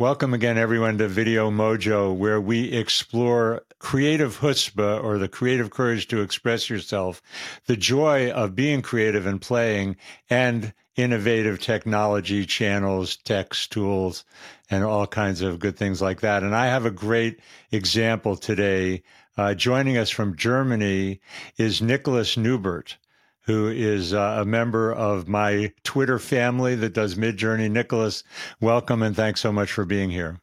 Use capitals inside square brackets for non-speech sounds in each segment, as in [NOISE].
Welcome again, everyone, to Video Mojo, where we explore creative chutzpah or the creative courage to express yourself, the joy of being creative and playing, and innovative technology channels, text tools, and all kinds of good things like that. And I have a great example today. Uh, joining us from Germany is Nicolas Neubert who is uh, a member of my Twitter family that does Midjourney. Nicolas, welcome and thanks so much for being here.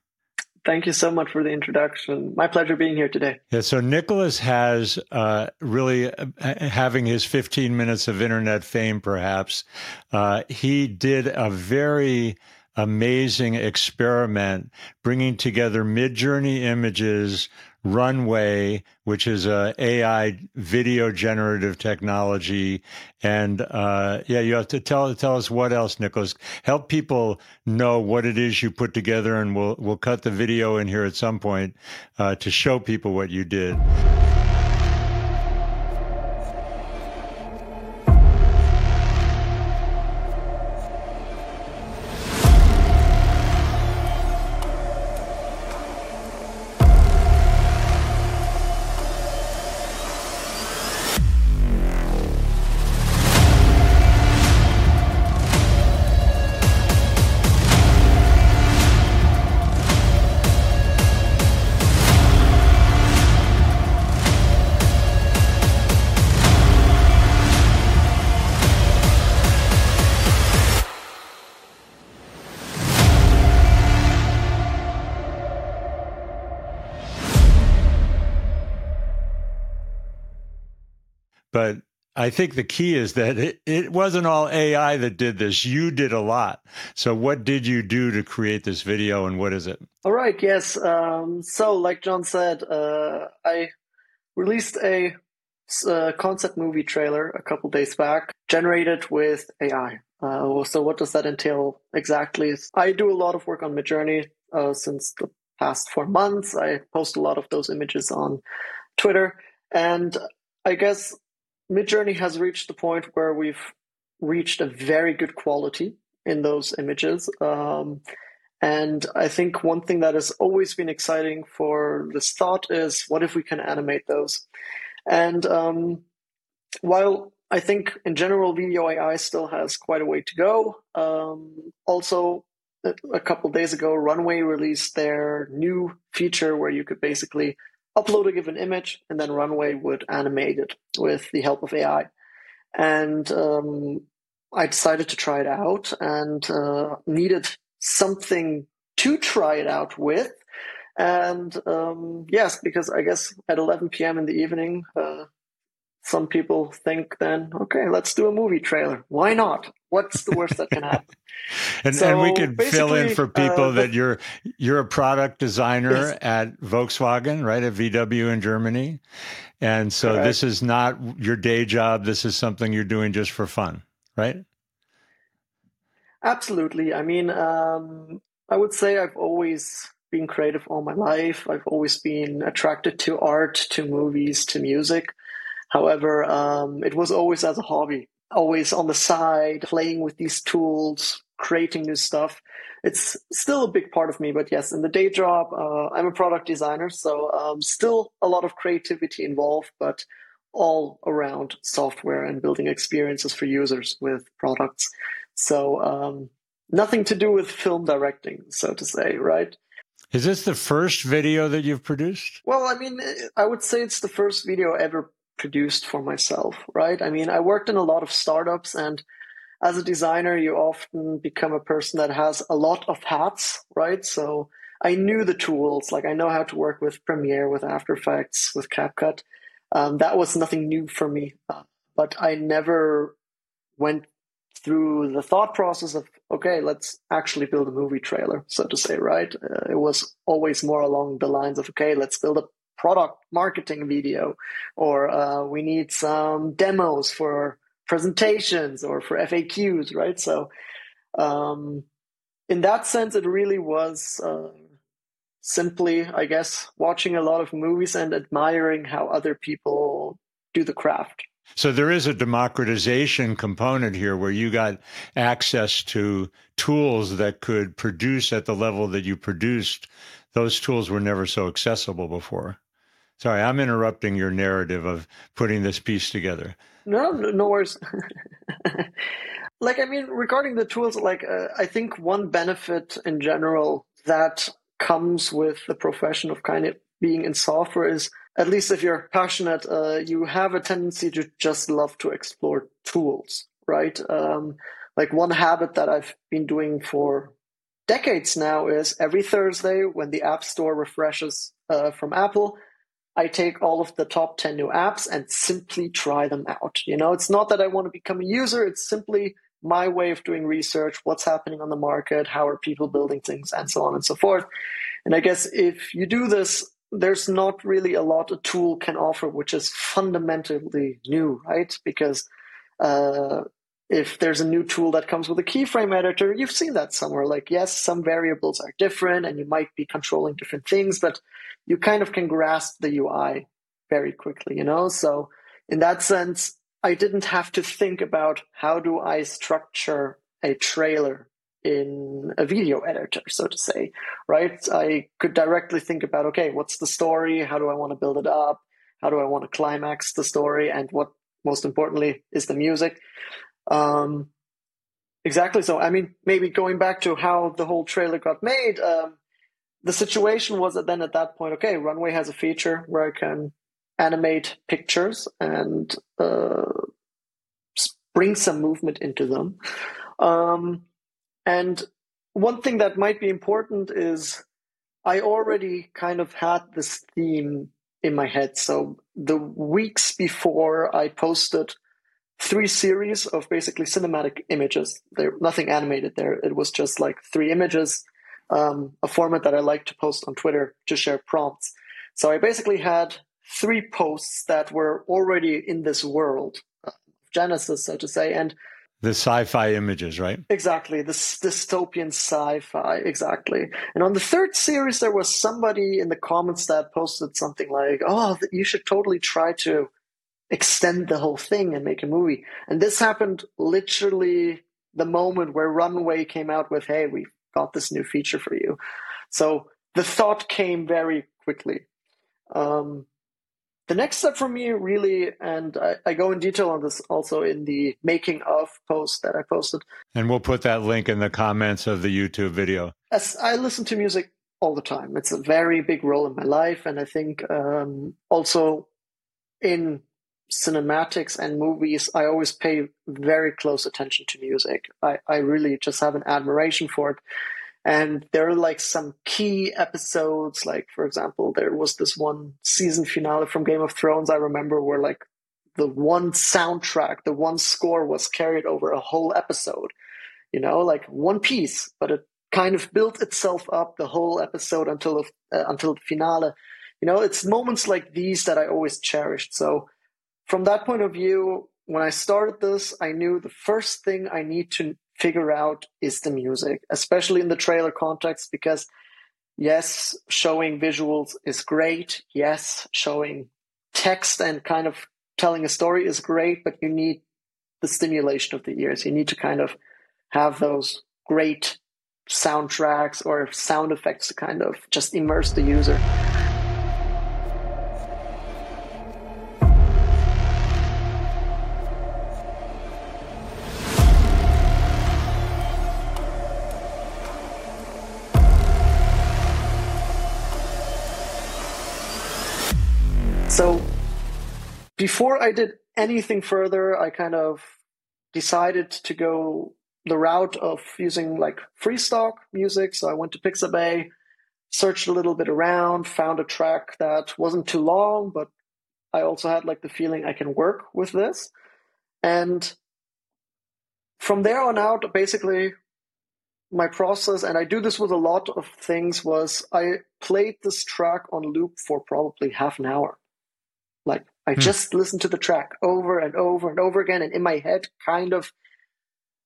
Thank you so much for the introduction. My pleasure being here today. Yeah, so Nicolas has uh, really uh, having his 15 minutes of internet fame, perhaps. Uh, he did a very amazing experiment bringing together Midjourney images Runway, which is a AI video generative technology, and uh, yeah, you have to tell tell us what else, Nicolas. Help people know what it is you put together, and we'll we'll cut the video in here at some point uh, to show people what you did. I think the key is that it, it wasn't all AI that did this. You did a lot. So, what did you do to create this video and what is it? All right. Yes. Um, so, like John said, uh, I released a, a, uh, concept movie trailer a couple days back, generated with AI. Uh, so, what does that entail exactly? I do a lot of work on Midjourney uh, since the past four months. I post a lot of those images on Twitter. And I guess Midjourney has reached the point where we've reached a very good quality in those images. Um, and I think one thing that has always been exciting for this thought is what if we can animate those? And um, while I think in general video AI still has quite a way to go, um, also a couple days ago, Runway released their new feature where you could basically upload a given image, and then Runway would animate it with the help of AI. And um, I decided to try it out and uh, needed something to try it out with. And um, yes, because I guess at 11 p.m. in the evening, uh, some people think then, okay, let's do a movie trailer. Why not? What's the worst that can happen? [LAUGHS] [LAUGHS] and, so and, we could fill in for people uh, that you're you're a product designer yes. at Volkswagen, right? At VW in Germany. And so Correct. this is not your day job. This is something you're doing just for fun, right? Absolutely. I mean, um, I would say I've always been creative all my life. I've always been attracted to art, to movies, to music. However, um, it was always as a hobby, always on the side, playing with these tools, creating new stuff. It's still a big part of me, but yes, in the day job, uh, I'm a product designer, so um, still a lot of creativity involved, but all around software and building experiences for users with products. So um, nothing to do with film directing, so to say, right? Is this the first video that you've produced? Well, I mean, I would say it's the first video ever produced for myself, right? I mean, I worked in a lot of startups and as a designer, you often become a person that has a lot of hats, right? So I knew the tools, like I know how to work with Premiere, with After Effects, with CapCut. Um, that was nothing new for me, uh, but I never went through the thought process of okay let's actually build a movie trailer so to say right uh, it was always more along the lines of okay let's build a product marketing video, or uh, we need some demos for presentations or for FAQs, right? So, um, in that sense, it really was uh, simply, I guess, watching a lot of movies and admiring how other people do the craft. So there is a democratization component here where you got access to tools that could produce at the level that you produced. Those tools were never so accessible before. Sorry, I'm interrupting your narrative of putting this piece together. No, no worries. [LAUGHS] like, I mean, regarding the tools, like, uh, I think one benefit in general that comes with the profession of kind of being in software is at least if you're passionate, uh, you have a tendency to just love to explore tools, right? Um, like one habit that I've been doing for decades now is every Thursday when the App Store refreshes uh, from Apple, I take all of the top 10 new apps and simply try them out. You know, it's not that I want to become a user, it's simply my way of doing research, what's happening on the market, how are people building things, and so on and so forth. And I guess if you do this, there's not really a lot a tool can offer which is fundamentally new, right? Because uh, if there's a new tool that comes with a keyframe editor, you've seen that somewhere. Like, yes, some variables are different and you might be controlling different things, but you kind of can grasp the UI very quickly, you know? So, in that sense, I didn't have to think about how do I structure a trailer in a video editor, so to say, right? I could directly think about, okay, what's the story? How do I want to build it up? How do I want to climax the story? And what, most importantly, is the music? Um, exactly. So, I mean, maybe going back to how the whole trailer got made, um, the situation was that then at that point, okay, Runway has a feature where I can animate pictures and uh, bring some movement into them. Um, and one thing that might be important is I already kind of had this theme in my head. So the weeks before I posted three series of basically cinematic images. There nothing animated there. It was just like three images, um, a format that I like to post on Twitter to share prompts. So I basically had three posts that were already in this world, uh, Genesis, so to say, and the sci-fi images, right? Exactly, the dystopian sci-fi, exactly. And on the third series, there was somebody in the comments that posted something like, "Oh, you should totally try to extend the whole thing and make a movie." And this happened literally the moment where Runway came out with, "Hey, we've got this new feature for you." So the thought came very quickly. Um, the next step for me really and I, I, go in detail on this also in the making of post that i posted and we'll put that link in the comments of the youtube video as i listen to music all the time it's a very big role in my life and i think um, also in cinematics and movies i always pay very close attention to music I, I really just have an admiration for it and there are like some key episodes, like for example, there was this one season finale from Game of Thrones I remember where like the one soundtrack, the one score was carried over a whole episode. You know, like one piece, but it kind of built itself up the whole episode until uh, until the finale. You know, it's moments like these that I always cherished. So from that point of view, when I started this, I knew the first thing I need to figure out is the music, especially in the trailer context, because yes, showing visuals is great. Yes, showing text and kind of telling a story is great, but you need the stimulation of the ears. You need to kind of have those great soundtracks or sound effects to kind of just immerse the user. Before I did anything further, I kind of decided to go the route of using like free stock music. So I went to Pixabay, searched a little bit around, found a track that wasn't too long, but I also had like the feeling I can work with this. And from there on out, basically my process, and I do this with a lot of things, was I played this track on loop for probably half an hour. Like I hmm. just listened to the track over and over and over again, and in my head, kind of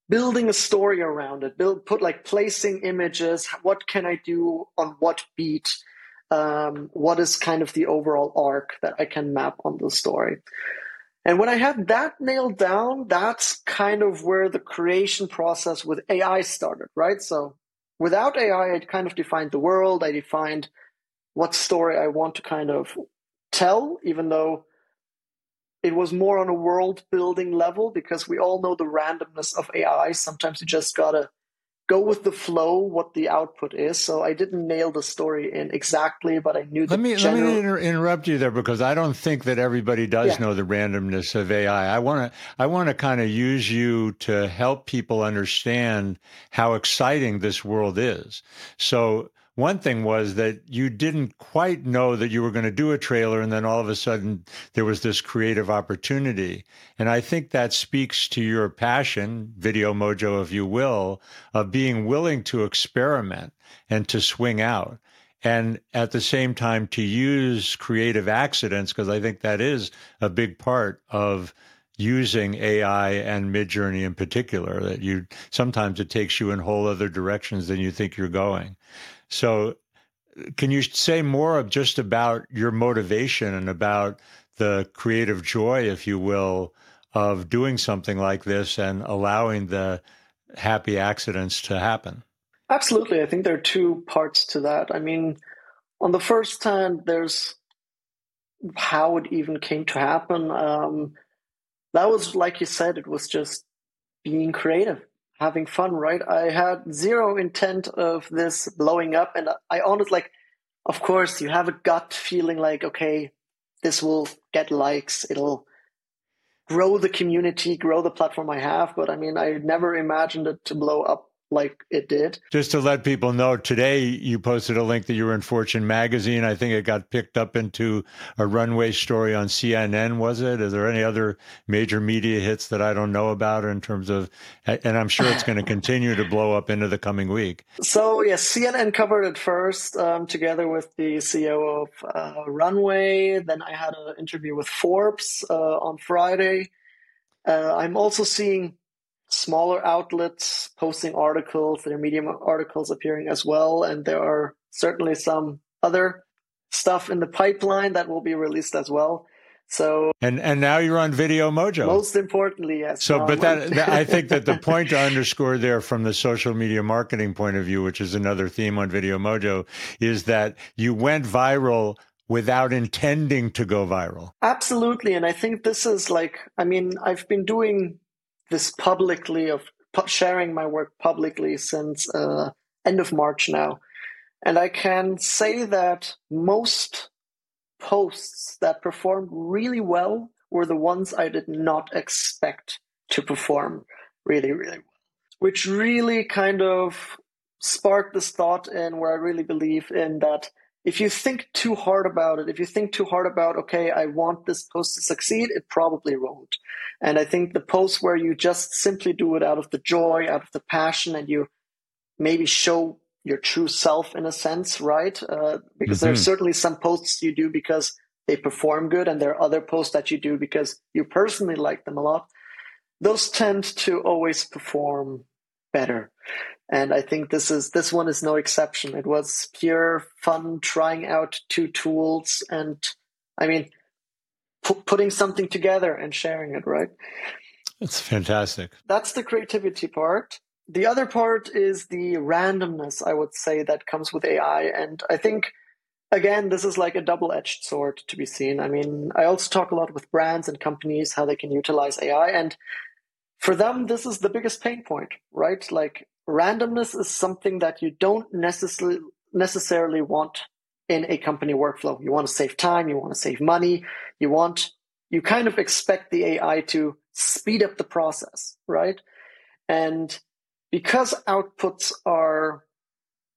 building a story around it. Build, put like placing images. What can I do on what beat? Um, what is kind of the overall arc that I can map on the story? And when I had that nailed down, that's kind of where the creation process with AI started, right? So without AI, I kind of defined the world. I defined what story I want to kind of tell, even though it was more on a world building level because we all know the randomness of AI. Sometimes you just gotta go with the flow what the output is so i didn't nail the story in exactly but i knew let me general... let me inter- interrupt you there because i don't think that everybody does yeah. know the randomness of ai i want to i want to kind of use you to help people understand how exciting this world is so one thing was that you didn't quite know that you were going to do a trailer and then all of a sudden there was this creative opportunity and i think that speaks to your passion video mojo if you will of being willing to experiment and to swing out and at the same time to use creative accidents because i think that is a big part of using AI and Midjourney in particular. That you sometimes it takes you in whole other directions than you think you're going. So, can you say more of just about your motivation and about the creative joy, if you will, of doing something like this and allowing the happy accidents to happen? Absolutely. I think there are two parts to that. I mean, on the first hand, there's how it even came to happen. Um, that was, like you said, it was just being creative having fun, right? I had zero intent of this blowing up, and I honestly like, of course, you have a gut feeling like, okay, this will get likes, it'll grow the community, grow the platform I have. But I mean, I never imagined it to blow up like it did. Just to let people know, today you posted a link that you were in Fortune magazine. I think it got picked up into a runway story on CNN, was it? Is there any other major media hits that I don't know about in terms of, and I'm sure it's going to continue to blow up into the coming week. So, yes, CNN covered it first um, together with the CEO of uh, Runway. Then I had an interview with Forbes uh, on Friday. Uh, I'm also seeing smaller outlets posting articles. There are Medium articles appearing as well, and there are certainly some other stuff in the pipeline that will be released as well. So and and now you're on Video Mojo. Most importantly, yes. So, but that, that I think that the [LAUGHS] point to underscore there, from the social media marketing point of view, which is another theme on Video Mojo, is that you went viral without intending to go viral. Absolutely, and I think this is like, I mean, I've been doing this publicly of sharing my work publicly since uh, end of March now, and I can say that most posts that performed really well were the ones I did not expect to perform really, really well, which really kind of sparked this thought in where I really believe in that if you think too hard about it, if you think too hard about, okay, I want this post to succeed, it probably won't. And I think the posts where you just simply do it out of the joy, out of the passion, and you maybe show your true self in a sense, right? Uh, because mm-hmm. there's certainly some posts you do because they perform good, and there are other posts that you do because you personally like them a lot. Those tend to always perform better. And I think this is this one is no exception. It was pure fun trying out two tools and I mean pu- putting something together and sharing it, right? It's fantastic. That's the creativity part. The other part is the randomness, I would say, that comes with AI. And I think, again, this is like a double edged sword to be seen. I mean, I also talk a lot with brands and companies how they can utilize AI. And for them, this is the biggest pain point, right? Like randomness is something that you don't necessarily necessarily want in a company workflow. You want to save time, you want to save money, you want you kind of expect the AI to speed up the process, right? And because outputs are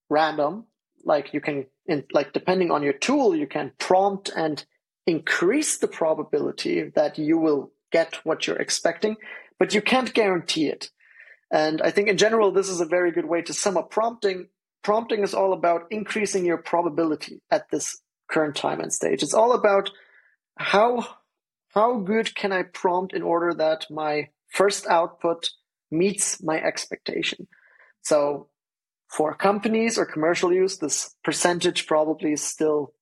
random, like you can in, like depending on your tool, you can prompt and increase the probability that you will get what you're expecting, but you can't guarantee it. And I think in general, this is a very good way to sum up prompting. Prompting is all about increasing your probability at this current time and stage. It's all about how how good can I prompt in order that my first output meets my expectation. So for companies or commercial use, this percentage probably is still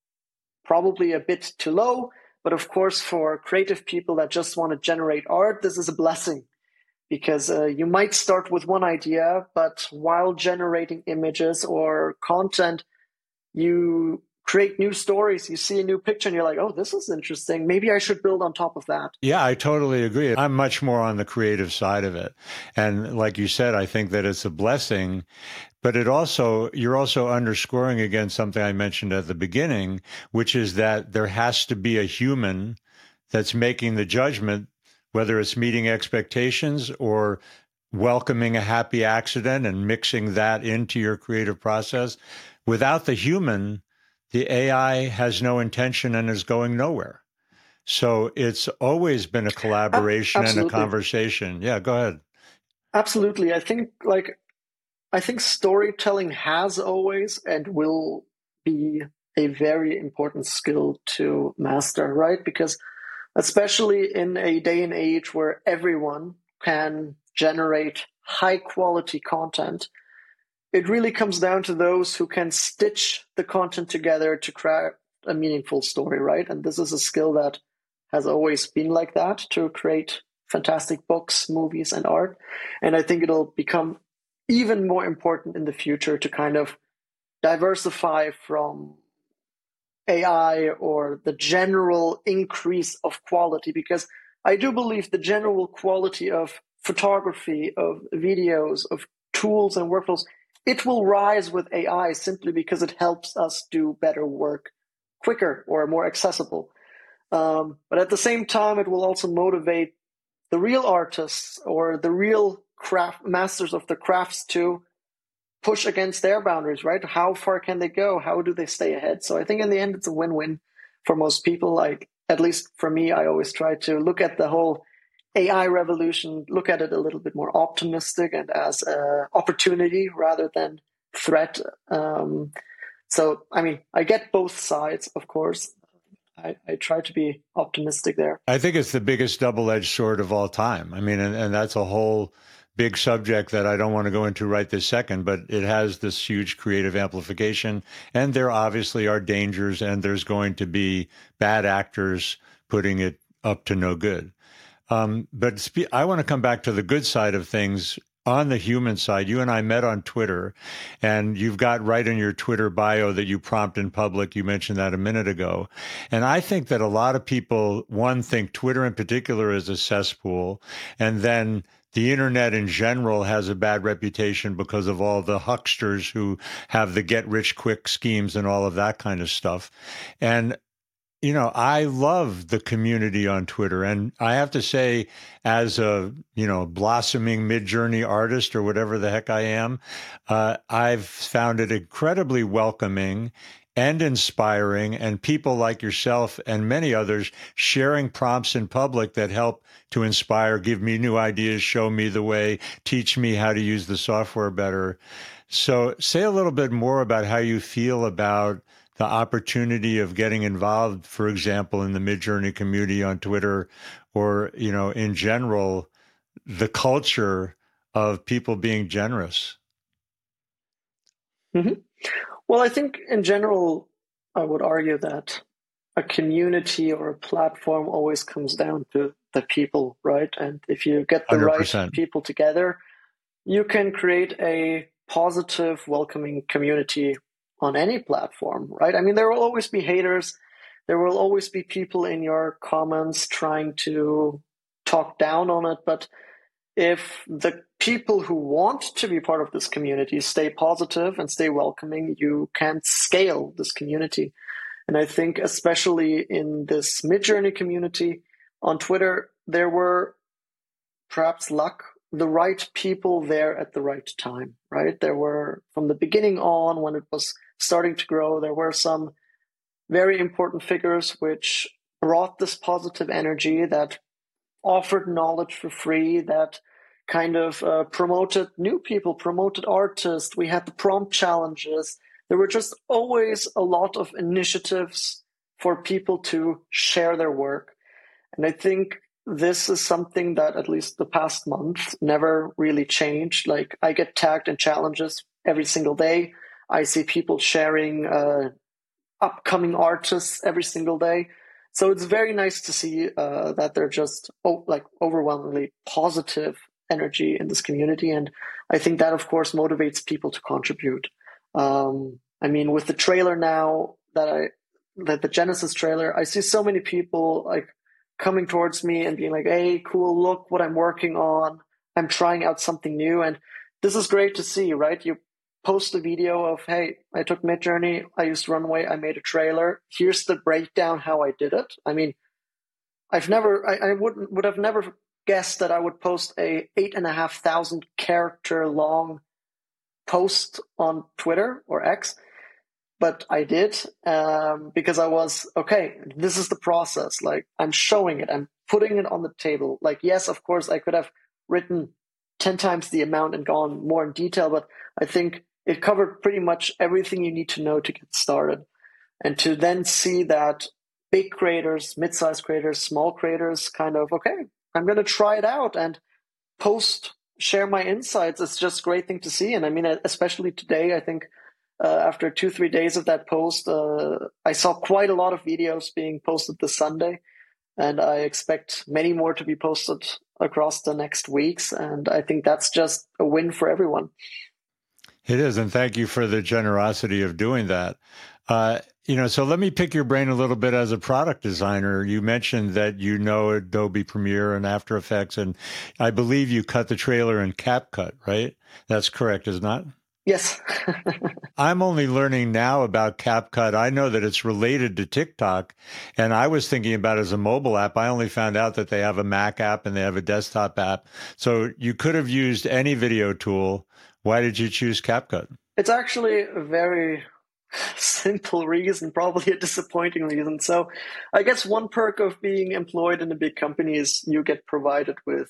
probably a bit too low. But of course, for creative people that just want to generate art, this is a blessing because uh, you might start with one idea, but while generating images or content, you create new stories. You see a new picture and you're like, oh, this is interesting. Maybe I should build on top of that. Yeah, I totally agree. I'm much more on the creative side of it. And like you said, I think that it's a blessing, but it also, you're also underscoring again something I mentioned at the beginning, which is that there has to be a human that's making the judgment whether it's meeting expectations or welcoming a happy accident and mixing that into your creative process. Without the human, the AI has no intention and is going nowhere. So it's always been a collaboration and a conversation. Yeah, go ahead. Absolutely. I think like I think storytelling has always and will be a very important skill to master, right? Because especially in a day and age where everyone can generate high quality content. It really comes down to those who can stitch the content together to craft a meaningful story, right? And this is a skill that has always been like that to create fantastic books, movies, and art. And I think it'll become even more important in the future to kind of diversify from AI or the general increase of quality because I do believe the general quality of photography, of videos, of tools and workflows, it will rise with AI simply because it helps us do better work quicker or more accessible. Um, but at the same time, it will also motivate the real artists or the real craft masters of the crafts to push against their boundaries, right? How far can they go? How do they stay ahead? So I think in the end, it's a win-win for most people. Like, at least for me, I always try to look at the whole AI revolution, look at it a little bit more optimistic and as an opportunity rather than threat. Um, so, I mean, I get both sides, of course. I, I, try to be optimistic there. I think it's the biggest double edged sword of all time. I mean, and, and that's a whole big subject that I don't want to go into right this second, but it has this huge creative amplification. And there obviously are dangers, and there's going to be bad actors putting it up to no good. Um, but spe- I want to come back to the good side of things on the human side, you and I met on Twitter, and you've got right in your Twitter bio that you prompt in public. You mentioned that a minute ago. And I think that a lot of people, one, think Twitter in particular is a cesspool, and then the internet in general has a bad reputation because of all the hucksters who have the get rich quick schemes and all of that kind of stuff. And you know, I love the community on Twitter. And I have to say, as a, you know, blossoming Midjourney artist or whatever the heck I am, uh, I've found it incredibly welcoming and inspiring, and people like yourself and many others sharing prompts in public that help to inspire, give me new ideas, show me the way, teach me how to use the software better. So, say a little bit more about how you feel about the opportunity of getting involved, for example, in the Midjourney community on Twitter, or you know, in general, the culture of people being generous. Mm-hmm. Well, I think in general, I would argue that a community or a platform always comes down to the people, right? And if you get the 100%. right people together, you can create a positive, welcoming community on any platform, right? I mean, there will always be haters. There will always be people in your comments trying to talk down on it. But if the people who want to be part of this community stay positive and stay welcoming, you can scale this community. And I think, especially in this Midjourney community on Twitter, there were perhaps luck, the right people there at the right time, right? There were, from the beginning on, when it was starting to grow, there were some very important figures which brought this positive energy that offered knowledge for free, that kind of uh, promoted new people, promoted artists. We had the prompt challenges. There were just always a lot of initiatives for people to share their work. And I think this is something that at least the past month never really changed. Like I get tagged in challenges every single day. I see people sharing uh, upcoming artists every single day. So it's very nice to see uh, that they're just oh, like overwhelmingly positive energy in this community, and I think that of course motivates people to contribute. Um, I mean, with the trailer now that I that the Genesis trailer, I see so many people like coming towards me and being like, "Hey, cool! Look what I'm working on. I'm trying out something new." And this is great to see, right? You post a video of, hey, I took Midjourney, I used Runway, I made a trailer. Here's the breakdown how I did it. I mean, I've never, I, I would would have never guessed that I would post a eight and a half thousand character long post on Twitter or X, but I did um, because I was okay. This is the process. Like I'm showing it, I'm putting it on the table. Like yes, of course, I could have written 10 times the amount and gone more in detail, but I think it covered pretty much everything you need to know to get started. And to then see that big creators, mid-sized creators, small creators kind of, okay, I'm going to try it out and post, share my insights. It's just a great thing to see. And I mean, especially today, I think uh, after two, three days of that post, uh, I saw quite a lot of videos being posted this Sunday. And I expect many more to be posted across the next weeks. And I think that's just a win for everyone. It is. And thank you for the generosity of doing that. Uh, you know, so let me pick your brain a little bit as a product designer. You mentioned that you know Adobe Premiere and After Effects, and I believe you cut the trailer in CapCut, right? That's correct, is not? Yes. [LAUGHS] I'm only learning now about CapCut. I know that it's related to TikTok, and I was thinking about it as a mobile app. I only found out that they have a Mac app and they have a desktop app. So you could have used any video tool. Why did you choose CapCut? It's actually a very [LAUGHS] simple reason, probably a disappointing reason. So I guess one perk of being employed in a big company is you get provided with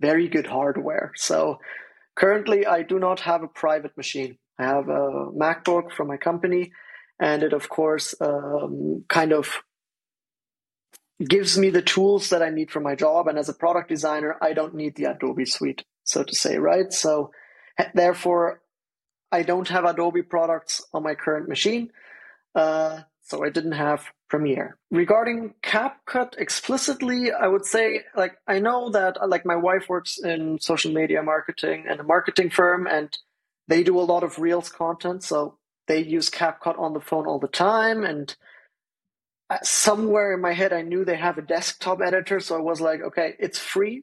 very good hardware. So Currently, I do not have a private machine. I have a MacBook from my company, and it, of course, um, kind of gives me the tools that I need for my job. And as a product designer, I don't need the Adobe suite, so to say, right? So, therefore, I don't have Adobe products on my current machine. Uh, so I didn't have Premiere. Regarding CapCut explicitly, I would say like I know that like my wife works in social media marketing and a marketing firm and they do a lot of Reels content, so they use CapCut on the phone all the time and uh, somewhere in my head I knew they have a desktop editor, so I was like, okay, it's free.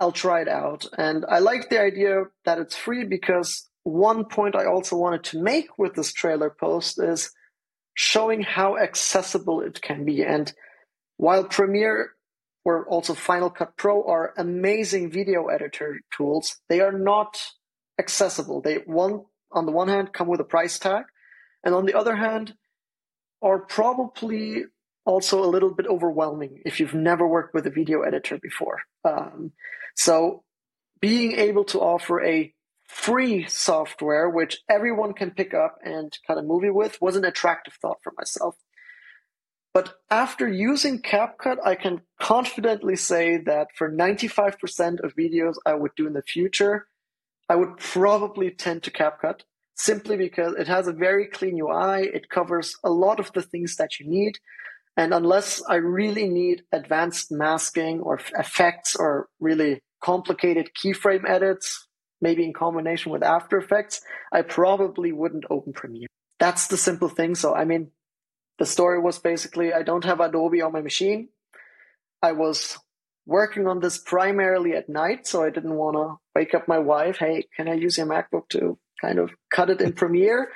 I'll try it out. And I like the idea that it's free because one point I also wanted to make with this trailer post is showing how accessible it can be. And while Premiere or also Final Cut Pro are amazing video editor tools, they are not accessible. They one on the one hand come with a price tag, and on the other hand are probably also a little bit overwhelming if you've never worked with a video editor before. Um, so being able to offer a free software, which everyone can pick up and cut a movie with, was an attractive thought for myself. But after using CapCut, I can confidently say that for 95% of videos I would do in the future, I would probably tend to CapCut simply because it has a very clean UI. It covers a lot of the things that you need. And unless I really need advanced masking or effects or really complicated keyframe edits, maybe in combination with After Effects, I probably wouldn't open Premiere. That's the simple thing. So, I mean, the story was basically I don't have Adobe on my machine. I was working on this primarily at night, so I didn't want to wake up my wife. Hey, can I use your MacBook to kind of cut it in Premiere?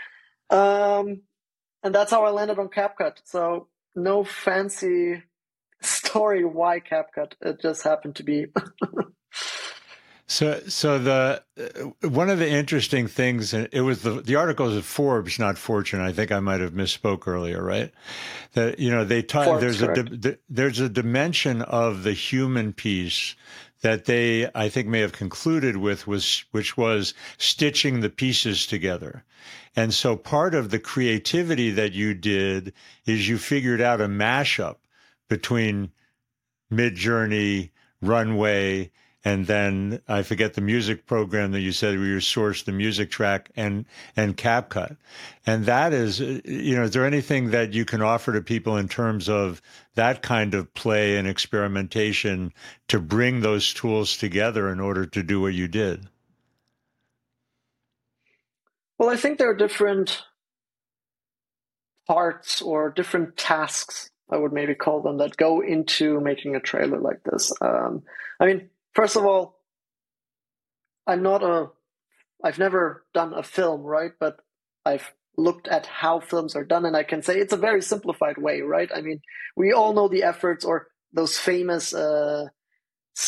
Um, and that's how I landed on CapCut. So, no fancy story why CapCut. It just happened to be. [LAUGHS] So, so the uh, one of the interesting things, it was the the articles of Forbes, not Fortune. I think I might have misspoke earlier, right? That you know they talk. There's correct. a di- there's a dimension of the human piece that they, I think, may have concluded with was which was stitching the pieces together. And so part of the creativity that you did is you figured out a mashup between Midjourney, Runway and then I forget the music program that you said where you source the music track and and CapCut, and that is, you know, is there anything that you can offer to people in terms of that kind of play and experimentation to bring those tools together in order to do what you did? Well, I think there are different parts or different tasks I would maybe call them that go into making a trailer like this. Um, I mean, first of all, I'm not a, I've never done a film, right? But I've looked at how films are done, and I can say it's a very simplified way, right? I mean, we all know the efforts or those famous uh,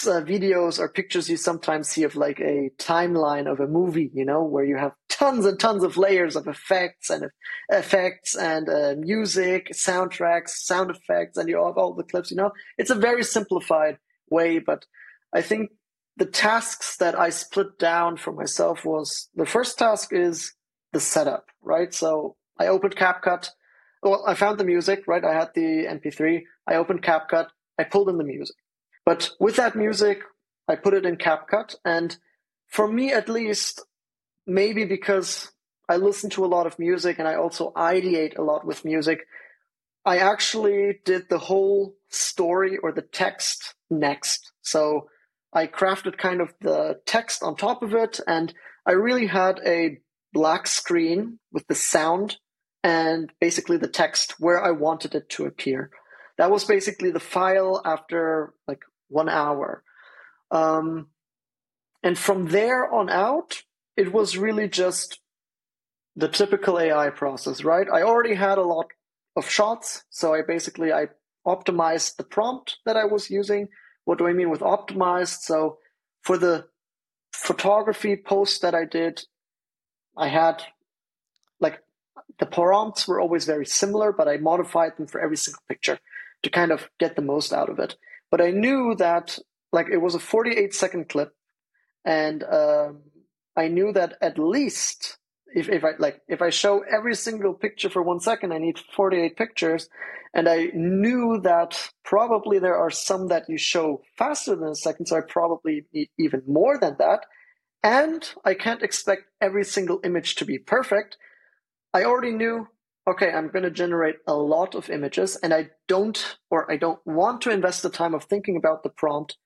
uh, videos or pictures you sometimes see of like a timeline of a movie, you know, where you have tons and tons of layers of effects and effects and uh, music, soundtracks, sound effects, and you have all the clips, you know. It's a very simplified way, but I think the tasks that I split down for myself was the first task is the setup, right? So I opened CapCut. Well, I found the music, right? I had the MP3. I opened CapCut. I pulled in the music. But with that music, I put it in CapCut. And for me, at least, maybe because I listen to a lot of music and I also ideate a lot with music, I actually did the whole story or the text next. So I crafted kind of the text on top of it. And I really had a black screen with the sound and basically the text where I wanted it to appear. That was basically the file after like one hour. Um, and from there on out, it was really just the typical AI process, right? I already had a lot of shots, so I basically I optimized the prompt that I was using. What do I mean with optimized? So for the photography post that I did, I had like the prompts were always very similar, but I modified them for every single picture to kind of get the most out of it. But I knew that like it was a 48 second clip, and um, I knew that at least if, if I like if I show every single picture for one second, I need 48 pictures, and I knew that probably there are some that you show faster than a second, so I probably need even more than that. And I can't expect every single image to be perfect. I already knew okay, I'm going to generate a lot of images and I don't, or I don't want to invest the time of thinking about the prompt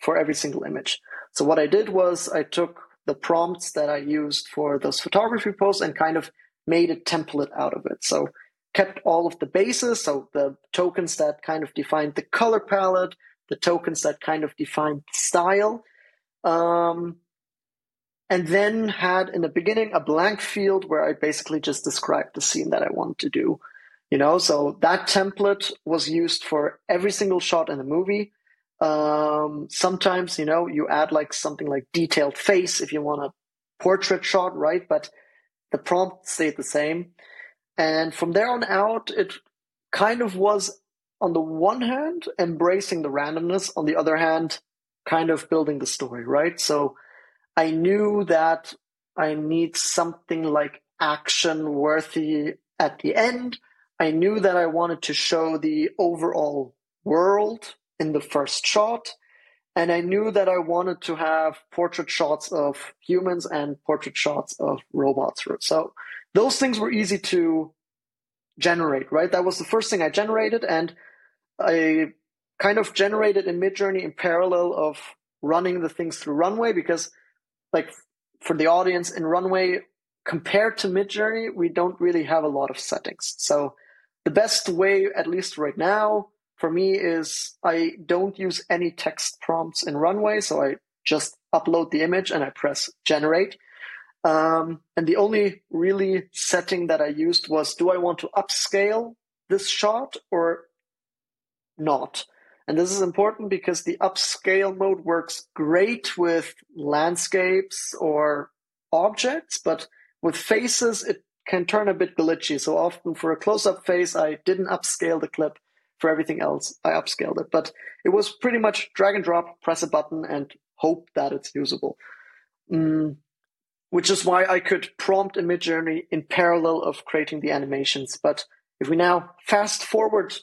for every single image. So what I did was I took the prompts that I used for those photography posts and kind of made a template out of it. So kept all of the bases, so the tokens that kind of defined the color palette, the tokens that kind of defined style. Um, and then had in the beginning a blank field where I basically just described the scene that I want to do. You know, so that template was used for every single shot in the movie. Um, sometimes, you know, you add like something like detailed face if you want a portrait shot, right? But the prompt stayed the same. And from there on out, it kind of was, on the one hand, embracing the randomness, on the other hand, kind of building the story, right? So I knew that I need something like action worthy at the end. I knew that I wanted to show the overall world in the first shot. And I knew that I wanted to have portrait shots of humans and portrait shots of robots. So those things were easy to generate, right? That was the first thing I generated. And I kind of generated in Midjourney in parallel of running the things through Runway because like for the audience in Runway, compared to Midjourney, we don't really have a lot of settings. So the best way, at least right now, for me is I don't use any text prompts in Runway. So I just upload the image and I press generate. Um, and the only really setting that I used was do I want to upscale this shot or not? And this is important because the upscale mode works great with landscapes or objects, but with faces, it can turn a bit glitchy. So often for a close up face, I didn't upscale the clip. For everything else, I upscaled it. But it was pretty much drag and drop, press a button, and hope that it's usable. Mm, which is why I could prompt a Midjourney in parallel of creating the animations. But if we now fast forward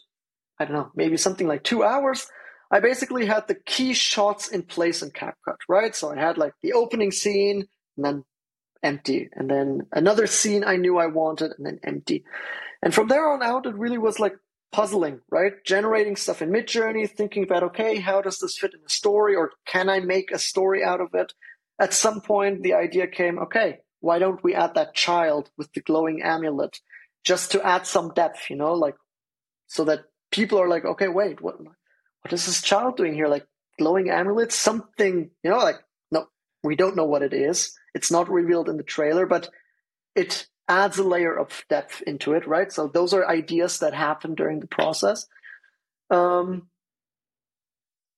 I don't know, maybe something like two hours, I basically had the key shots in place in CapCut, right? So I had like the opening scene and then empty, and then another scene I knew I wanted and then empty. And from there on out, it really was like puzzling, right? Generating stuff in Midjourney, thinking about, okay, how does this fit in the story or can I make a story out of it? At some point, the idea came, okay, why don't we add that child with the glowing amulet just to add some depth, you know, like so that people are like, okay, wait, what, what is this child doing here? Like glowing amulet, something, you know, like, no, we don't know what it is. It's not revealed in the trailer, but it adds a layer of depth into it, right? So those are ideas that happen during the process. Um,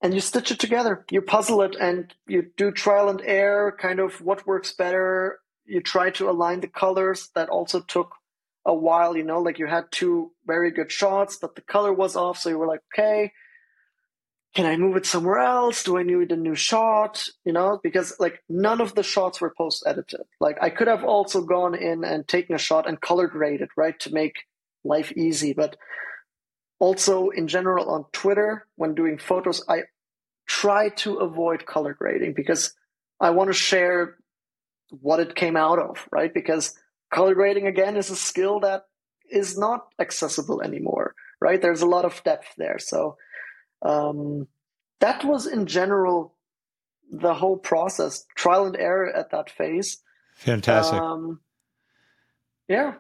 and you stitch it together. You puzzle it and you do trial and error, kind of what works better. You try to align the colors. That also took a while, you know, like you had two very good shots, but the color was off. So you were like, okay, can I move it somewhere else? Do I need a new shot? You know, because like none of the shots were post edited. Like I could have also gone in and taken a shot and color graded, right, to make life easy. But also in general on Twitter, when doing photos, I try to avoid color grading because I want to share what it came out of, right? Because color grading again is a skill that is not accessible anymore, right? There's a lot of depth there. So um, that was in general the whole process, trial and error at that phase. Fantastic. Um, yeah.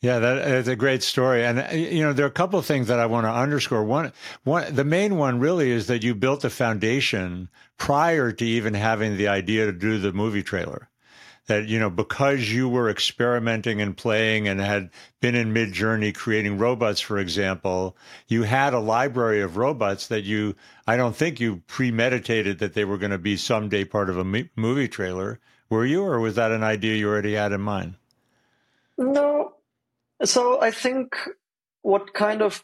Yeah, that is a great story, and you know there are a couple of things that I want to underscore. One, one, the main one really is that you built the foundation prior to even having the idea to do the movie trailer that you know because you were experimenting and playing and had been in midjourney creating robots for example you had a library of robots that you i don't think you premeditated that they were going to be someday part of a movie trailer. Were you or was that an idea you already had in mind? No. So i think what kind of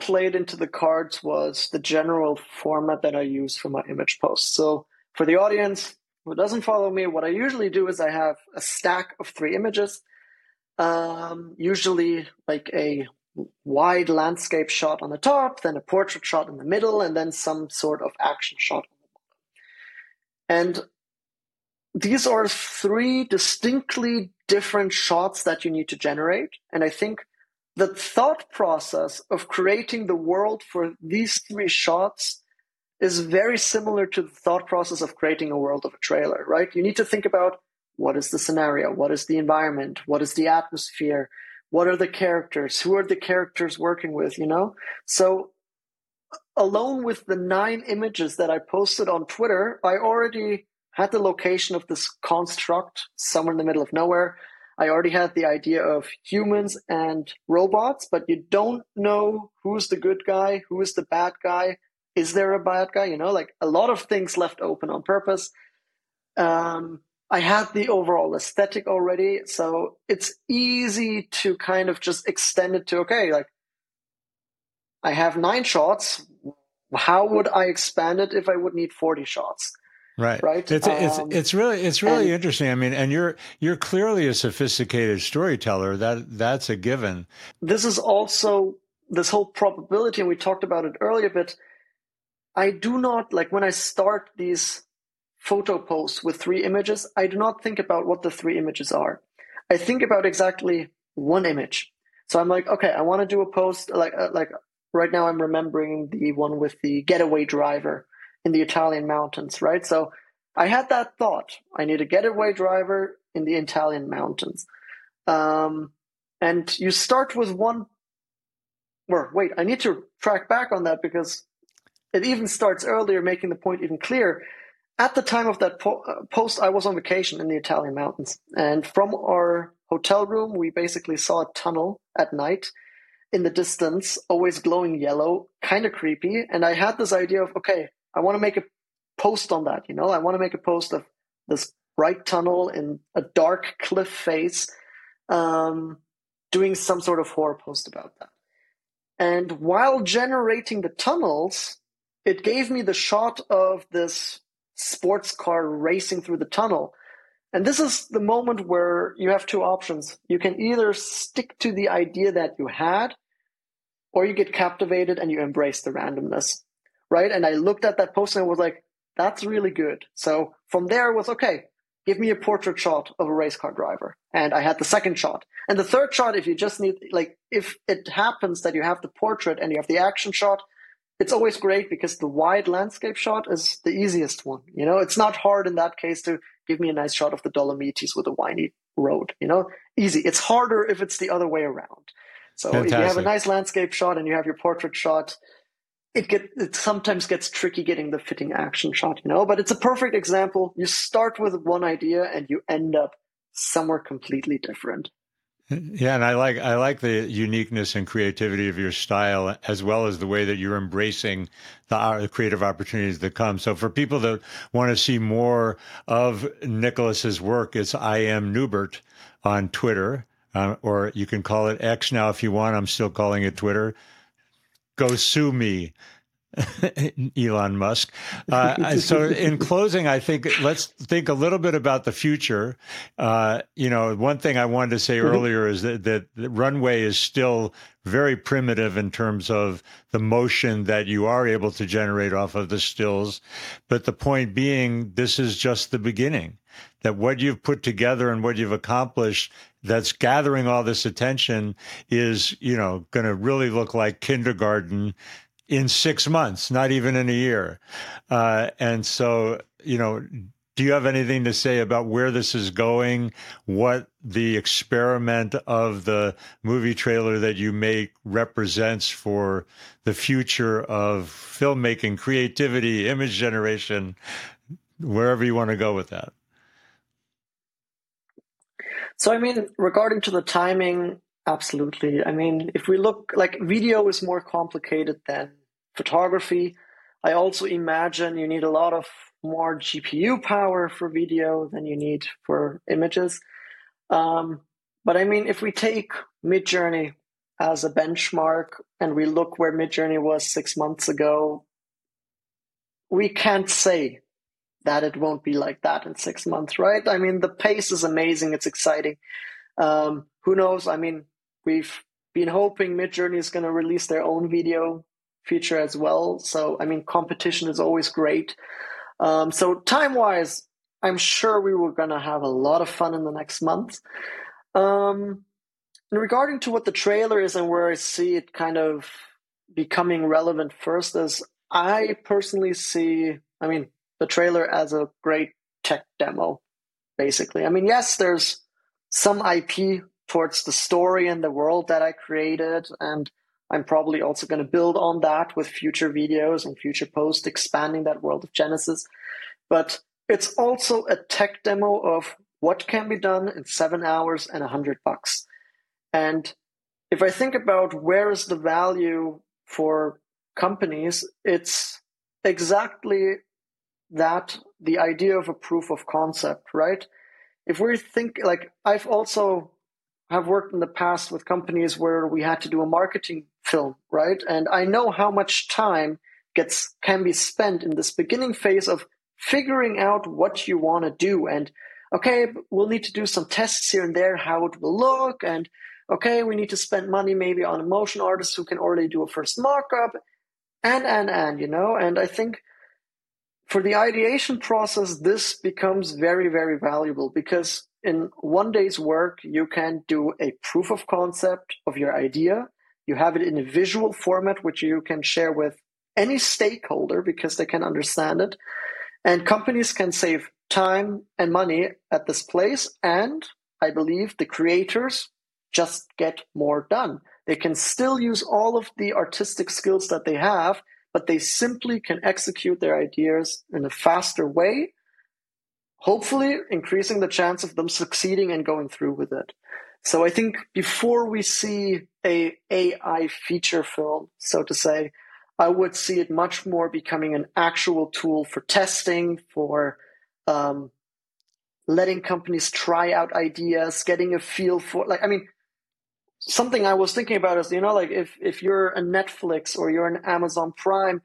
played into the cards was the general format that i use for my image posts. So for the audience who doesn't follow me, what I usually do is I have a stack of three images, um, usually like a wide landscape shot on the top, then a portrait shot in the middle, and then some sort of action shot on the bottom. And these are three distinctly different shots that you need to generate. And I think the thought process of creating the world for these three shots is very similar to the thought process of creating a world of a trailer, right? You need to think about what is the scenario? What is the environment? What is the atmosphere? What are the characters? Who are the characters working with, you know? So alone with the nine images that I posted on Twitter, I already had the location of this construct somewhere in the middle of nowhere. I already had the idea of humans and robots, but you don't know who's the good guy, who is the bad guy, is there a bad guy? You know, like a lot of things left open on purpose. Um, I had the overall aesthetic already, so it's easy to kind of just extend it to okay, like I have nine shots. How would I expand it if I would need forty shots? Right. Right. It's it's um, it's really it's really and, interesting. I mean, and you're you're clearly a sophisticated storyteller. That that's a given. This is also this whole probability, and we talked about it earlier, but I do not like when I start these photo posts with three images, I do not think about what the three images are. I think about exactly one image. So I'm like, okay, I want to do a post like uh, like right now I'm remembering the one with the getaway driver in the Italian mountains, right? So I had that thought. I need a getaway driver in the Italian mountains. Um, and you start with one or wait, I need to track back on that because it even starts earlier, making the point even clearer. At the time of that po- uh, post, I was on vacation in the Italian mountains. And from our hotel room, we basically saw a tunnel at night in the distance, always glowing yellow, kind of creepy. And I had this idea of, okay, I want to make a post on that. You know, I want to make a post of this bright tunnel in a dark cliff face, um, doing some sort of horror post about that. And while generating the tunnels, it gave me the shot of this sports car racing through the tunnel. And this is the moment where you have two options. You can either stick to the idea that you had, or you get captivated and you embrace the randomness. right? And I looked at that post and I was like, that's really good. So from there it was okay. Give me a portrait shot of a race car driver. And I had the second shot. And the third shot, if you just need, like, if it happens that you have the portrait and you have the action shot, it's always great because the wide landscape shot is the easiest one. You know, it's not hard in that case to give me a nice shot of the Dolomites with a windy road. You know, easy. It's harder if it's the other way around. So Fantastic. if you have a nice landscape shot and you have your portrait shot, it get it sometimes gets tricky getting the fitting action shot, you know. But it's a perfect example. You start with one idea and you end up somewhere completely different. Yeah, and I like I like the uniqueness and creativity of your style, as well as the way that you're embracing the, uh, creative opportunities that come. So, for people that want to see more of Nicolas's work, it's I am Neubert on Twitter, uh, or you can call it X now if you want. I'm still calling it Twitter. Go sue me. [LAUGHS] Elon Musk. [LAUGHS] Uh, so, in closing, I think let's think a little bit about the future. Uh, you know, one thing I wanted to say mm-hmm. earlier is that, that the runway is still very primitive in terms of the motion that you are able to generate off of the stills. But the point being, this is just the beginning. That what you've put together and what you've accomplished that's gathering all this attention is, you know, going to really look like kindergarten in six months, not even in a year. Uh, and so, you know, do you have anything to say about where this is going? What the experiment of the movie trailer that you make represents for the future of filmmaking, creativity, image generation, wherever you want to go with that? So, I mean, regarding to the timing, absolutely. I mean, if we look like video is more complicated than photography. I also imagine you need a lot of more GPU power for video than you need for images. Um, but I mean, if we take Midjourney as a benchmark and we look where Midjourney was six months ago, we can't say that it won't be like that in six months, right? I mean, the pace is amazing. It's exciting. Um, who knows? I mean, we've been hoping Midjourney is going to release their own video feature as well. So, I mean, competition is always great. Um, so, time wise, I'm sure we were going to have a lot of fun in the next month. Um, and regarding to what the trailer is and where I see it kind of becoming relevant first is I personally see, I mean, the trailer as a great tech demo, basically. I mean, yes, there's some IP towards the story and the world that I created, and I'm probably also going to build on that with future videos and future posts expanding that world of Genesis. But it's also a tech demo of what can be done in seven hours and a hundred bucks. And if I think about where is the value for companies, it's exactly that the idea of a proof of concept, right? If we think like I've also have worked in the past with companies where we had to do a marketing film, right? And I know how much time gets can be spent in this beginning phase of figuring out what you want to do. And okay, we'll need to do some tests here and there how it will look. And okay, we need to spend money maybe on a motion artist who can already do a first mock-up and and and you know, and I think for the ideation process this becomes very very valuable because in one day's work, you can do a proof of concept of your idea. You have it in a visual format, which you can share with any stakeholder because they can understand it. And companies can save time and money at this place. And I believe the creators just get more done. They can still use all of the artistic skills that they have, but they simply can execute their ideas in a faster way hopefully increasing the chance of them succeeding and going through with it. So I think before we see a AI feature film, so to say, I would see it much more becoming an actual tool for testing, for um, letting companies try out ideas, getting a feel for like I mean, something I was thinking about is you know like if if you're a Netflix or you're an Amazon Prime,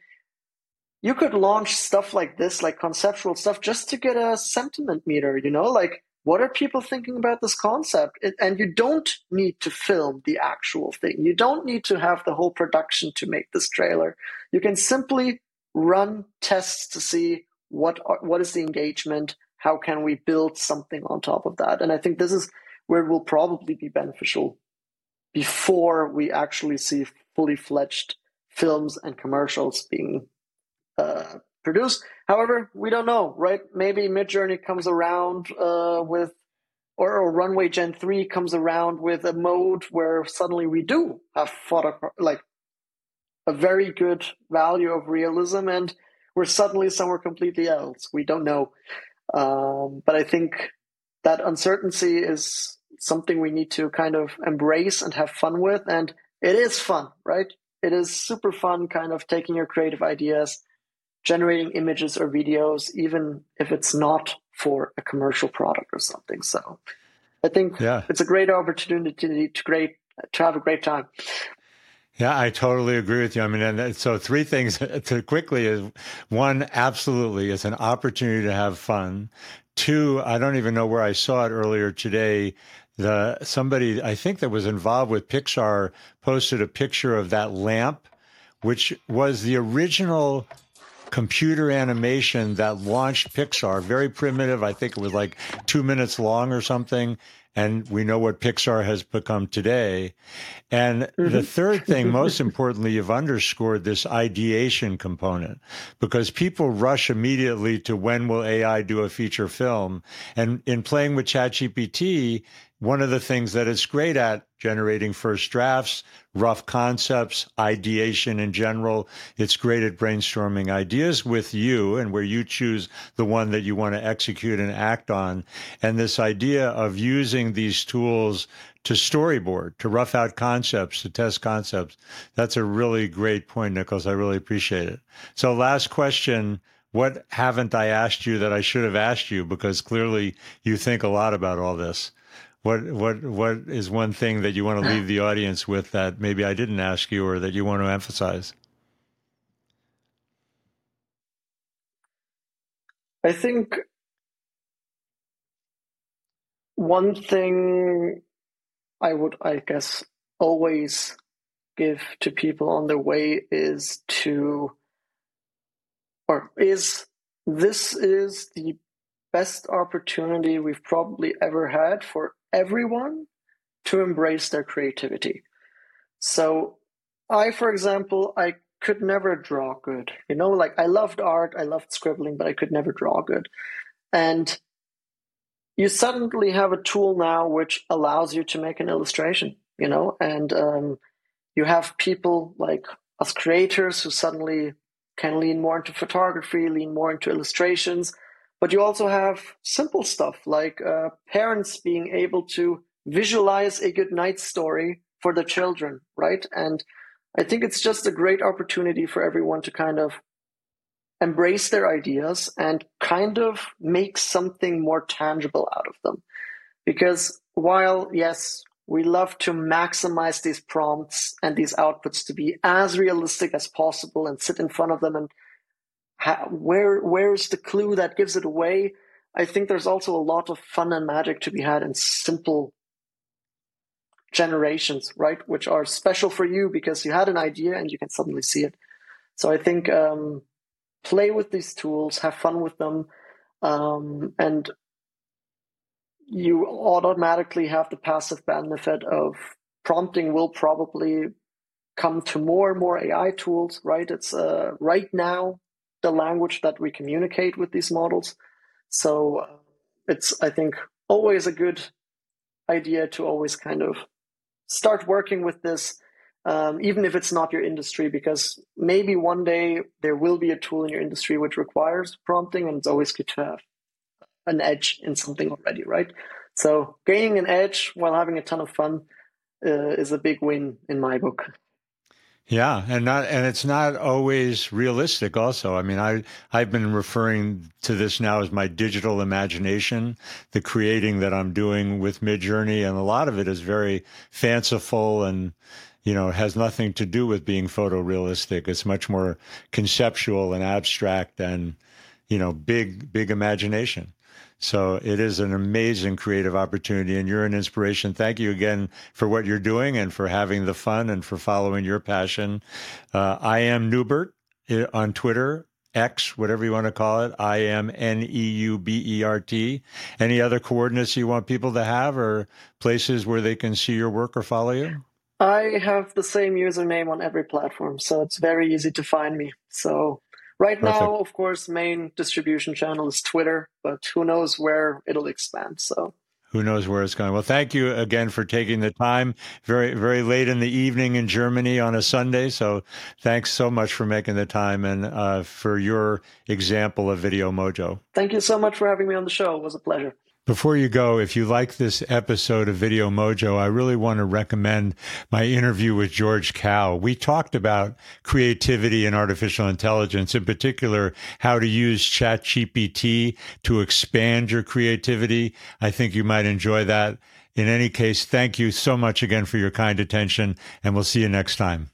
you could launch stuff like this, like conceptual stuff, just to get a sentiment meter, you know, like what are people thinking about this concept? And you don't need to film the actual thing. You don't need to have the whole production to make this trailer. You can simply run tests to see what are, what is the engagement, how can we build something on top of that, and I think this is where it will probably be beneficial before we actually see fully fledged films and commercials being uh, produced. However, we don't know, right? Maybe Midjourney comes around uh, with, or, or, Runway Gen 3 comes around with a mode where suddenly we do have photo, like a very good value of realism and we're suddenly somewhere completely else. We don't know. Um, but I think that uncertainty is something we need to kind of embrace and have fun with. And it is fun, right? It is super fun kind of taking your creative ideas, generating images or videos, even if it's not for a commercial product or something. So I think yeah. it's a great opportunity to great to have a great time. Yeah, I totally agree with you. I mean, and so three things [LAUGHS] to quickly is one, absolutely, it's an opportunity to have fun. Two, I don't even know where I saw it earlier today. The somebody I think that was involved with Pixar posted a picture of that lamp, which was the original computer animation that launched Pixar. Very primitive. I think it was like two minutes long or something and we know what Pixar has become today. And mm-hmm. the third thing, [LAUGHS] most importantly, you've underscored this ideation component because people rush immediately to when will AI do a feature film? And in playing with ChatGPT, one of the things that it's great at generating first drafts, rough concepts, ideation in general. It's great at brainstorming ideas with you and where you choose the one that you want to execute and act on. And this idea of using these tools to storyboard, to rough out concepts, to test concepts. That's a really great point, Nicolas. I really appreciate it. So last question. What haven't I asked you that I should have asked you? Because clearly you think a lot about all this. What what what is one thing that you want to leave the audience with that maybe I didn't ask you or that you want to emphasize? I think one thing I would, I guess, always give to people on their way is to, or is this is the best opportunity we've probably ever had for everyone to embrace their creativity. So, I, for example, I could never draw good. You know, like I loved art, I loved scribbling, but I could never draw good. And you suddenly have a tool now which allows you to make an illustration, you know, and um, you have people like us creators who suddenly can lean more into photography, lean more into illustrations, but you also have simple stuff like uh, parents being able to visualize a good night story for the children, right? And I think it's just a great opportunity for everyone to kind of embrace their ideas and kind of make something more tangible out of them. Because while, yes, we love to maximize these prompts and these outputs to be as realistic as possible and sit in front of them and how, where where's the clue that gives it away? I think there's also a lot of fun and magic to be had in simple generations, right? Which are special for you because you had an idea and you can suddenly see it. So I think um, play with these tools, have fun with them, um, and you automatically have the passive benefit of prompting will probably come to more and more AI tools, right? It's uh, right now the language that we communicate with these models. So uh, it's, I think, always a good idea to always kind of start working with this, um, even if it's not your industry, because maybe one day there will be a tool in your industry which requires prompting, and it's always good to have an edge in something already, right? So gaining an edge while having a ton of fun uh, is a big win in my book. Yeah, and not and it's not always realistic also. I mean, I I've been referring to this now as my digital imagination, the creating that I'm doing with Midjourney and a lot of it is very fanciful and you know, has nothing to do with being photorealistic. It's much more conceptual and abstract and you know, big big imagination. So it is an amazing creative opportunity, and you're an inspiration. Thank you again for what you're doing and for having the fun and for following your passion. Uh, I am Neubert. eh, on Twitter, X, whatever you want to call it. I M N E U B E R T. Any other coordinates you want people to have or places where they can see your work or follow you? I have the same username on every platform, so it's very easy to find me. So right Perfect. now, of course, main distribution channel is Twitter, but who knows where it'll expand. So who knows where it's going. Well, thank you again for taking the time. Very, very late in the evening in Germany on a Sunday. So thanks so much for making the time and uh, for your example of Video Mojo. Thank you so much for having me on the show. It was a pleasure. Before you go, if you like this episode of Video Mojo, I really want to recommend my interview with George Kao. We talked about creativity and artificial intelligence, in particular, how to use ChatGPT to expand your creativity. I think you might enjoy that. In any case, thank you so much again for your kind attention, and we'll see you next time.